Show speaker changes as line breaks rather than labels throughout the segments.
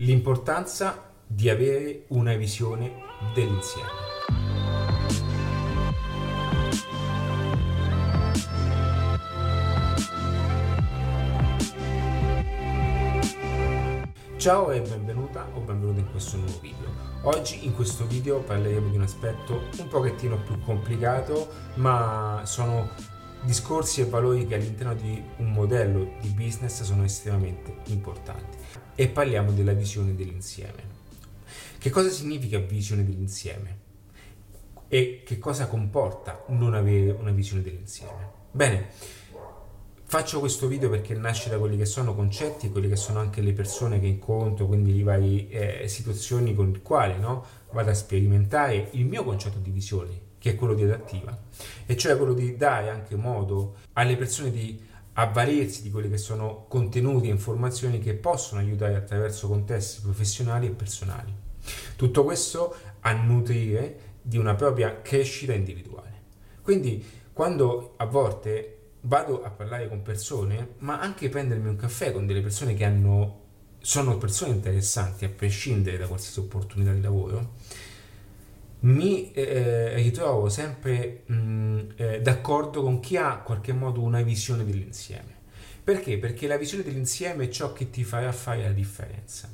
L'importanza di avere una visione dell'insieme. Ciao e benvenuta o benvenuto in questo nuovo video. Oggi in questo video parleremo di un aspetto un pochettino più complicato, ma sono discorsi e valori che all'interno di un modello di business sono estremamente importanti e parliamo della visione dell'insieme. Che cosa significa visione dell'insieme? E che cosa comporta non avere una visione dell'insieme? Bene, faccio questo video perché nasce da quelli che sono concetti quelle che sono anche le persone che incontro, quindi le varie eh, situazioni con le quali no, vado a sperimentare il mio concetto di visione, che è quello di adattiva, e cioè quello di dare anche modo alle persone di avvalersi di quelli che sono contenuti e informazioni che possono aiutare attraverso contesti professionali e personali. Tutto questo a nutrire di una propria crescita individuale. Quindi quando a volte vado a parlare con persone, ma anche prendermi un caffè con delle persone che hanno, sono persone interessanti a prescindere da qualsiasi opportunità di lavoro, mi eh, ritrovo sempre mh, eh, d'accordo con chi ha in qualche modo una visione dell'insieme. Perché? Perché la visione dell'insieme è ciò che ti farà fare la differenza.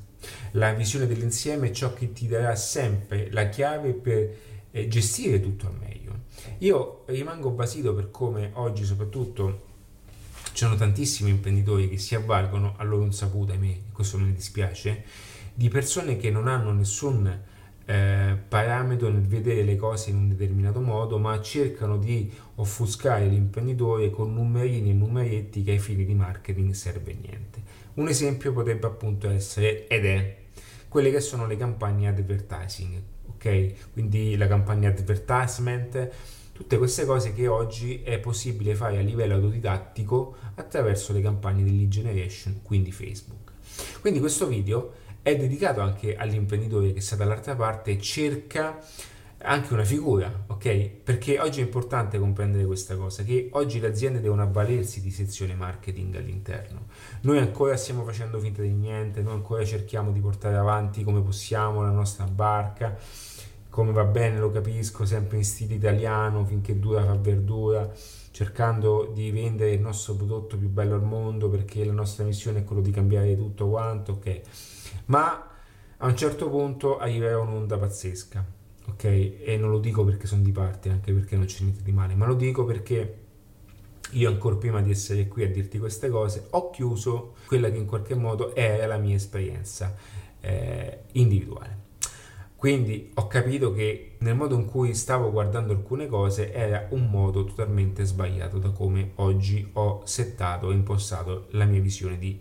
La visione dell'insieme è ciò che ti darà sempre la chiave per eh, gestire tutto al meglio. Io rimango basito per come oggi soprattutto ci sono tantissimi imprenditori che si avvalgono a loro insaputa, a me questo mi dispiace, di persone che non hanno nessun eh, parametro nel vedere le cose in un determinato modo, ma cercano di offuscare l'imprenditore con numerini e numeretti che ai fini di marketing serve niente. Un esempio potrebbe appunto essere ed è quelle che sono le campagne advertising, ok? Quindi la campagna advertisement, tutte queste cose che oggi è possibile fare a livello autodidattico attraverso le campagne di lead generation, quindi Facebook. Quindi questo video è dedicato anche all'imprenditore che sta dall'altra parte cerca anche una figura, ok? Perché oggi è importante comprendere questa cosa, che oggi le aziende devono avvalersi di sezione marketing all'interno. Noi ancora stiamo facendo finta di niente, noi ancora cerchiamo di portare avanti come possiamo la nostra barca, come va bene lo capisco, sempre in stile italiano, finché dura fa verdura, cercando di vendere il nostro prodotto più bello al mondo perché la nostra missione è quello di cambiare tutto quanto, ok? ma a un certo punto arriverà un'onda pazzesca, ok? E non lo dico perché sono di parte, anche perché non c'è niente di male, ma lo dico perché io ancora prima di essere qui a dirti queste cose ho chiuso quella che in qualche modo era la mia esperienza eh, individuale. Quindi ho capito che nel modo in cui stavo guardando alcune cose era un modo totalmente sbagliato da come oggi ho settato e impostato la mia visione di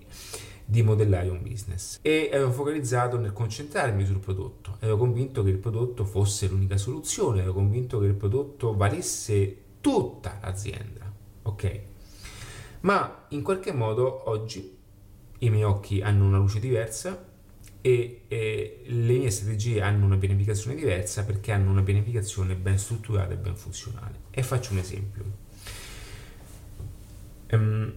di modellare un business e ero focalizzato nel concentrarmi sul prodotto, ero convinto che il prodotto fosse l'unica soluzione, ero convinto che il prodotto valesse tutta l'azienda, ok? Ma in qualche modo oggi i miei occhi hanno una luce diversa e, e, le mie strategie hanno una pianificazione diversa perché hanno una pianificazione ben strutturata e ben funzionale. E faccio un esempio. Um,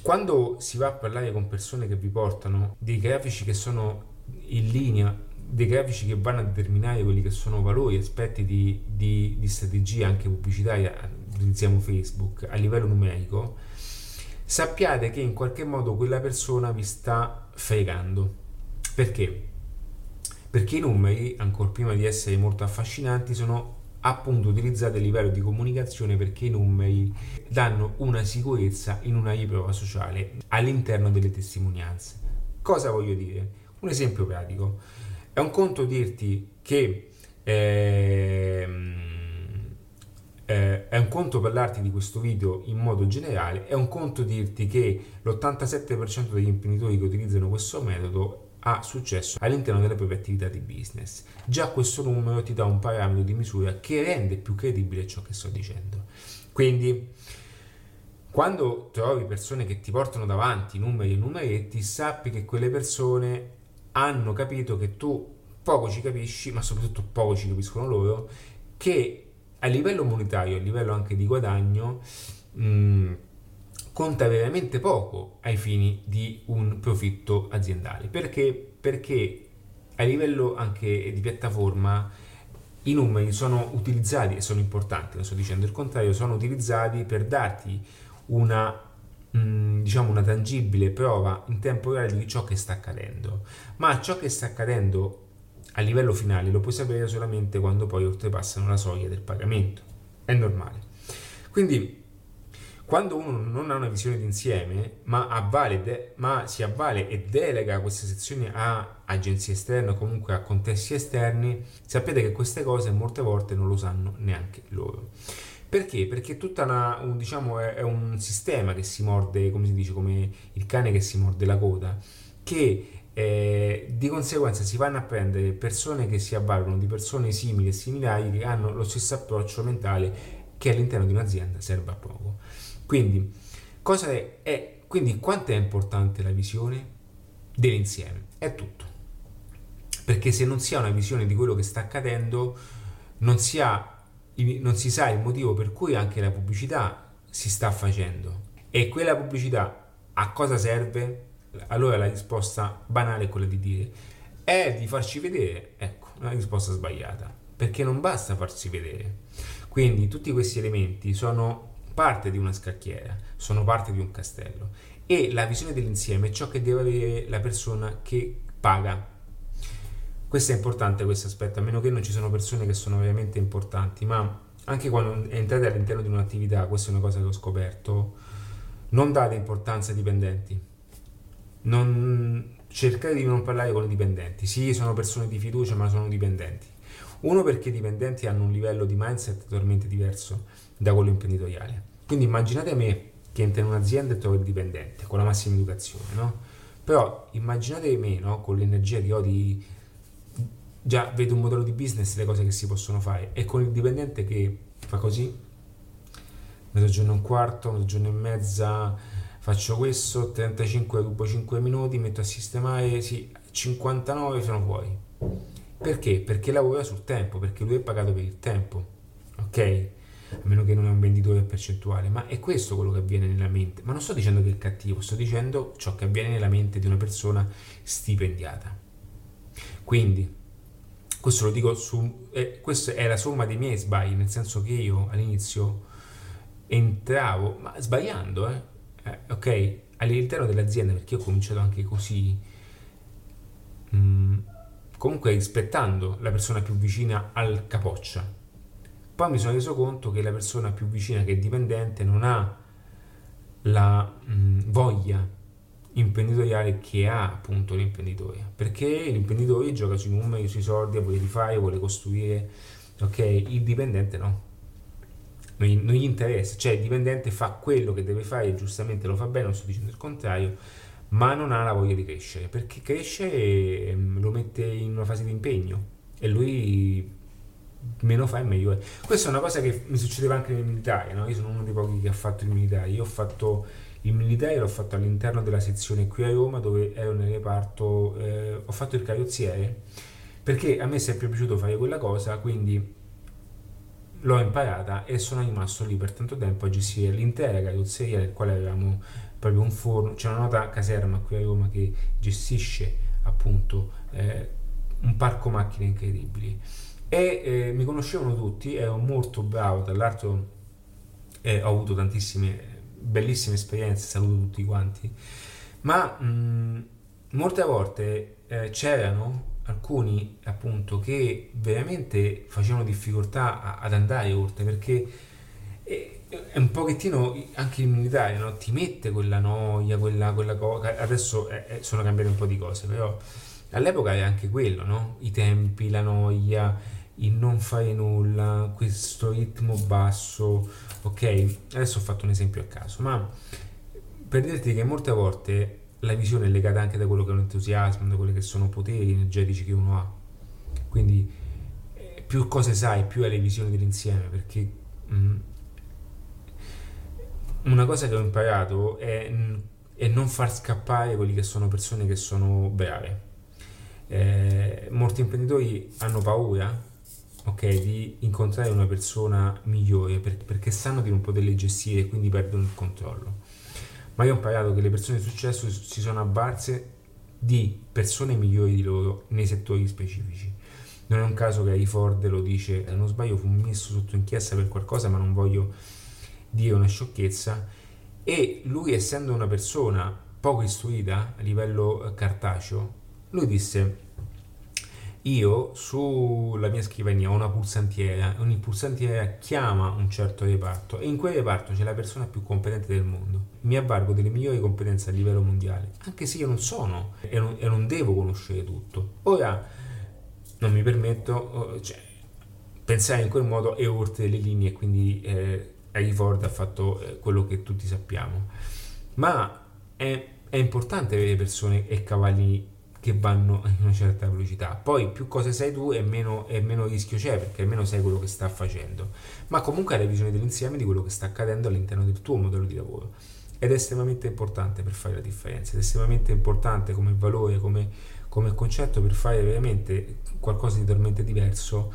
quando si va a parlare con persone che vi portano dei grafici che sono in linea, dei grafici che vanno a determinare quelli che sono valori, aspetti di, di, di strategia anche pubblicitaria, utilizziamo Facebook a livello numerico, sappiate che in qualche modo quella persona vi sta fregando. Perché? Perché i numeri, ancora prima di essere molto affascinanti, sono appunto utilizzate a livello di comunicazione perché i numeri danno una sicurezza in una riprova sociale all'interno delle testimonianze. Cosa voglio dire? Un esempio pratico. È un conto dirti che ehm, eh, è un conto parlarti di questo video in modo generale, è un conto dirti che l'87% degli imprenditori che utilizzano questo metodo ha successo all'interno delle proprie attività di business. Già questo numero ti dà un parametro di misura che rende più credibile ciò che sto dicendo. Quindi, quando trovi persone che ti portano davanti numeri e numeretti, sappi che quelle persone hanno capito che tu poco ci capisci, ma soprattutto poco ci capiscono loro, che a livello monetario, a livello anche di guadagno, mh, mm, conta veramente poco ai fini di un profitto aziendale. Perché? perché a livello anche di piattaforma i numeri sono utilizzati e sono importanti, non sto dicendo il contrario, sono utilizzati per darti una, mm, diciamo una tangibile prova in tempo reale di ciò che sta accadendo. Ma ciò che sta accadendo a livello finale lo puoi sapere solamente quando poi oltrepassano la soglia del pagamento. È normale. Quindi quando uno non ha una visione d'insieme, ma, avvale de- ma si avvale e delega queste sezioni a agenzie esterne o comunque a contesti esterni, sapete che queste cose molte volte non lo sanno neanche loro. Perché? Perché tutta una, un, diciamo, è, è un sistema che si morde, come si dice, come il cane che si morde la coda, che eh, di conseguenza si vanno a prendere persone che si avvalgono di persone simili e similari che hanno lo stesso approccio mentale che all'interno di un'azienda serve a poco. Quindi, cosa è, è, quindi quanto è importante la visione dell'insieme? È tutto. Perché se non si ha una visione di quello che sta accadendo, non si, ha, non si sa il motivo per cui anche la pubblicità si sta facendo. E quella pubblicità a cosa serve? Allora la risposta banale è quella di dire è di farci vedere. Ecco, una risposta sbagliata. Perché non basta farsi vedere. Quindi tutti questi elementi sono parte di una scacchiera, sono parte di un castello e la visione dell'insieme è ciò che deve avere la persona che paga. Questo è importante questo aspetto, a meno che non ci sono persone che sono veramente importanti, ma anche quando entrate all'interno di un'attività, questa è una cosa che ho scoperto, non date importanza ai dipendenti. Non, cercate di non parlare con i dipendenti. Sì, sono persone di fiducia, ma sono dipendenti. Uno perché i dipendenti hanno un livello di mindset totalmente diverso da quello imprenditoriale. Quindi immaginate me che entra in un'azienda e trovo il dipendente con la massima educazione, no? Però immaginate me, no? Con l'energia che ho di... Già vedo un modello di business, le cose che si possono fare, e con il dipendente che fa così, mezzogiorno e un quarto, mezzogiorno e mezza, faccio questo, 35 rubo 5 minuti, metto a sistemare, sì, 59 sono fuori. Perché? Perché lavora sul tempo, perché lui è pagato per il tempo, ok? A meno che non è un venditore percentuale, ma è questo quello che avviene nella mente. Ma non sto dicendo che è cattivo, sto dicendo ciò che avviene nella mente di una persona stipendiata. Quindi, questo lo dico su, eh, questa è la somma dei miei sbagli, nel senso che io all'inizio entravo, ma sbagliando, eh, eh, ok, all'interno dell'azienda, perché ho cominciato anche così, mh, mm, comunque rispettando la persona più vicina al capoccia poi mi sono reso conto che la persona più vicina che è dipendente non ha la mh, voglia imprenditoriale che ha appunto l'imprenditore perché l'imprenditore gioca sui numeri, sui soldi, vuole rifare, vuole costruire ok, il dipendente no. Non gli, non gli interessa, cioè il dipendente fa quello che deve fare, giustamente lo fa bene, non sto dicendo il contrario ma non ha la voglia di crescere. Perché cresce e lo mette in una fase di impegno e lui meno fai meglio è. Questa è una cosa che mi succedeva anche nel militare, no? Io sono uno dei pochi che ha fatto il militare. Io ho fatto il militare, l'ho fatto all'interno della sezione qui a Roma dove ero nel reparto, eh, ho fatto il carrozziere perché a me è sempre piaciuto fare quella cosa, quindi l'ho imparata e sono rimasto lì per tanto tempo a gestire l'intera carrozzeria nel quale avevamo proprio un forno, c'è una nota caserma qui a Roma che gestisce appunto eh, un parco macchine incredibili e eh, mi conoscevano tutti, ero molto bravo, tra l'altro eh, ho avuto tantissime bellissime esperienze, saluto tutti quanti, ma mh, molte volte eh, c'erano alcuni appunto che veramente facevano difficoltà a, ad andare oltre perché è, è, un pochettino anche il militare no? ti mette quella noia, quella, quella cosa, adesso sono cambiate un po' di cose, però all'epoca era anche quello, no? i tempi, la noia il non fare nulla, questo ritmo basso, ok? Adesso ho fatto un esempio a caso, ma per dirti che molte volte la visione è legata anche da quello che è l'entusiasmo, da quelli che sono poteri energetici che uno ha. Quindi eh, più cose sai, più hai le visioni dell'insieme, perché mh, mm, una cosa che ho imparato è, è, non far scappare quelli che sono persone che sono brave. Eh, molti imprenditori hanno paura ok, di incontrare una persona migliore per, perché sanno di non poterle gestire e quindi perdono il controllo. Ma io ho imparato che le persone di successo si sono avvarse di persone migliori di loro nei settori specifici. Non è un caso che Harry Ford lo dice, se non sbaglio fu messo sotto inchiesta per qualcosa, ma non voglio dire una sciocchezza, e lui essendo una persona poco istruita a livello cartaceo, lui disse io sulla mia scrivania ho una pulsantiera, ogni pulsantiera chiama un certo reparto e in quel reparto c'è la persona più competente del mondo. Mi avvalgo delle migliori competenze a livello mondiale, anche se io non sono e non, e non devo conoscere tutto. Ora non mi permetto, oh, cioè, pensare in quel modo è oltre le linee, quindi eh, Harry Ford ha fatto eh, quello che tutti sappiamo. Ma è, è importante avere persone e cavalli che vanno in una certa velocità. Poi più cose sai tu e meno, meno rischio c'è perché almeno sai quello che sta facendo. Ma comunque hai la visione dell'insieme di quello che sta accadendo all'interno del tuo modello di lavoro. Ed è estremamente importante per fare la differenza, ed è estremamente importante come valore, come, come concetto per fare veramente qualcosa di totalmente diverso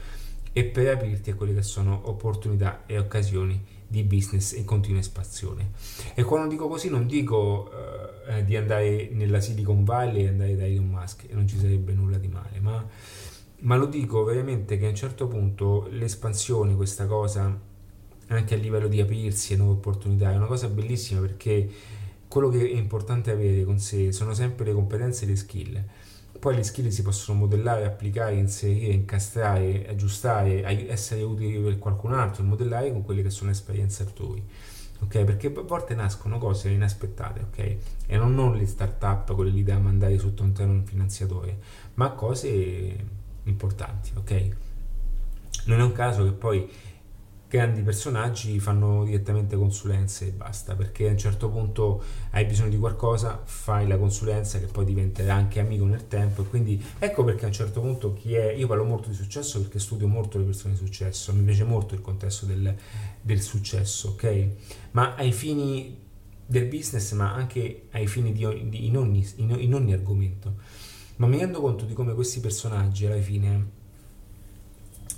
e per aprirti a quelle che sono opportunità e occasioni di business in continua espansione. E quando dico così non dico eh, di andare nella Silicon Valley e andare da Elon Musk e non ci sarebbe nulla di male, ma, ma lo dico veramente che a un certo punto l'espansione, questa cosa, anche a livello di aprirsi a nuove opportunità, è una cosa bellissima perché quello che è importante avere con sé sono sempre le competenze e le skill poi le skill si possono modellare, applicare, inserire, incastrare, aggiustare, essere utili per qualcun altro, modellare con quelle che sono esperienze altrui. Ok? Perché a volte nascono cose inaspettate, ok? E non, non le start-up, quelle lì da mandare sotto un treno finanziatore, ma cose importanti, ok? Non è un caso che poi grandi personaggi fanno direttamente consulenze e basta, perché a un certo punto hai bisogno di qualcosa, fai la consulenza che poi diventerà anche amico nel tempo e quindi ecco perché a un certo punto chi è, io parlo molto di successo perché studio molto le persone di successo, mi piace molto il contesto del, del successo, ok? Ma ai fini del business, ma anche ai fini di, di in, ogni, in, in ogni argomento. Ma mi rendo conto di come questi personaggi alla fine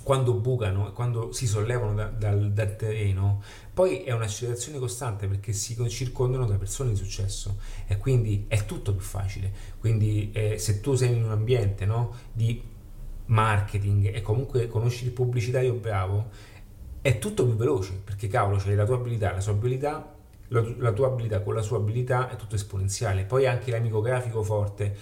quando bucano, quando si sollevano da, dal, dal, terreno, poi è un'accelerazione costante perché si circondano da persone di successo e quindi è tutto più facile. Quindi eh, se tu sei in un ambiente no, di marketing e comunque conosci il pubblicitario bravo, è tutto più veloce perché cavolo, c'hai la tua abilità, la sua abilità la, tua abilità con la sua abilità è tutto esponenziale. Poi anche l'amico grafico forte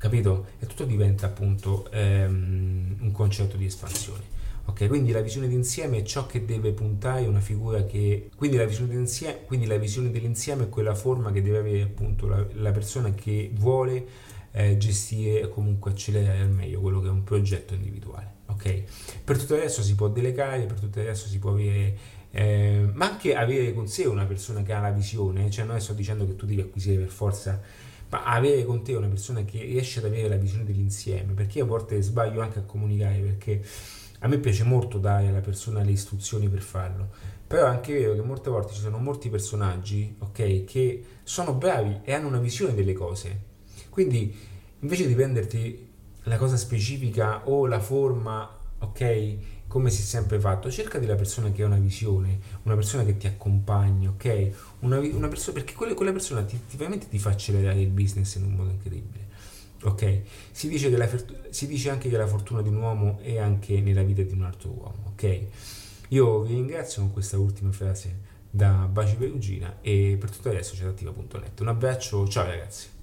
capito? E tutto diventa appunto ehm, un concetto di espansione. Ok, quindi la visione d'insieme è ciò che deve puntare una figura che... Quindi la visione d'insieme, quindi la visione dell'insieme è quella forma che deve avere appunto la, la persona che vuole eh, gestire e comunque accelerare al meglio quello che è un progetto individuale. Ok? Per tutto il resto si può delegare, per tutto il resto si può avere... Eh, ma anche avere con sé una persona che ha la visione, cioè non sto dicendo che tu devi acquisire per forza avere con te una persona che riesce ad avere la visione dell'insieme, perché a volte sbaglio anche a comunicare, perché a me piace molto dare alla persona le istruzioni per farlo, però è anche vero che molte volte ci sono molti personaggi, ok, che sono bravi e hanno una visione delle cose, quindi invece di prenderti la cosa specifica o la forma, ok, come si è sempre fatto, cerca della persona che ha una visione, una persona che ti accompagna, ok? Una, una persona, perché quella, quella persona ti, ti, veramente ti fa accelerare il business in un modo incredibile. Ok? Si dice, la, si dice anche che la fortuna di un uomo è anche nella vita di un altro uomo, ok? Io vi ringrazio con questa ultima frase da Baci Perugina e per tutto adesso c'è attiva.net. Un abbraccio, ciao ragazzi!